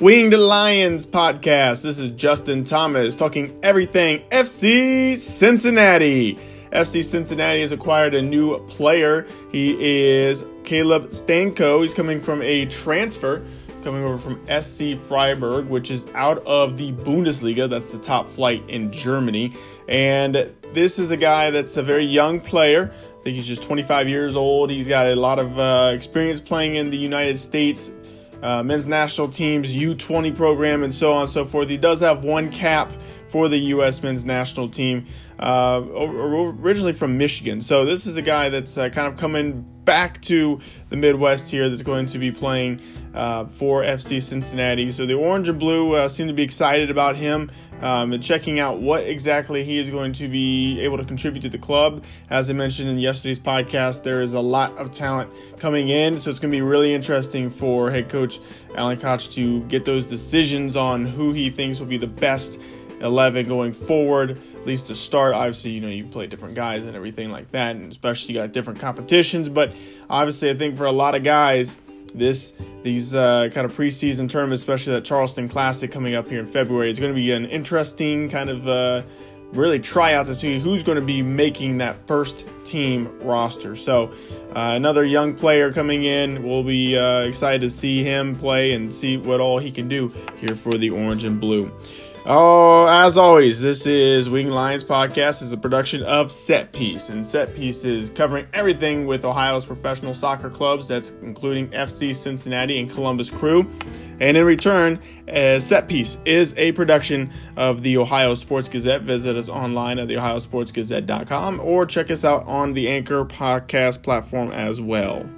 Winged Lions podcast. This is Justin Thomas talking everything FC Cincinnati. FC Cincinnati has acquired a new player. He is Caleb Stanko. He's coming from a transfer coming over from SC Freiburg, which is out of the Bundesliga. That's the top flight in Germany. And this is a guy that's a very young player. I think he's just 25 years old. He's got a lot of uh, experience playing in the United States. Uh, men's national teams, U20 program, and so on and so forth. He does have one cap for the U.S. men's national team, uh, originally from Michigan. So this is a guy that's uh, kind of coming back to the Midwest here that's going to be playing uh, for FC Cincinnati. So the orange and blue uh, seem to be excited about him um, and checking out what exactly he is going to be able to contribute to the club. As I mentioned in yesterday's podcast, there is a lot of talent coming in, so it's going to be really interesting for head coach Alan Koch to get those decisions on who he thinks will be the best 11 going forward, at least to start. Obviously, you know, you play different guys and everything like that, and especially you got different competitions. But obviously, I think for a lot of guys, this these uh, kind of preseason tournaments, especially that Charleston Classic coming up here in February, it's going to be an interesting kind of uh, really try out to see who's going to be making that first team roster. So uh, another young player coming in. We'll be uh, excited to see him play and see what all he can do here for the orange and blue. Oh, as always, this is Winged Lions Podcast. is a production of Set Piece, and Set Piece is covering everything with Ohio's professional soccer clubs. That's including FC Cincinnati and Columbus Crew. And in return, uh, Set Piece is a production of the Ohio Sports Gazette. Visit us online at the ohiosportsgazette.com or check us out on the Anchor podcast platform as well.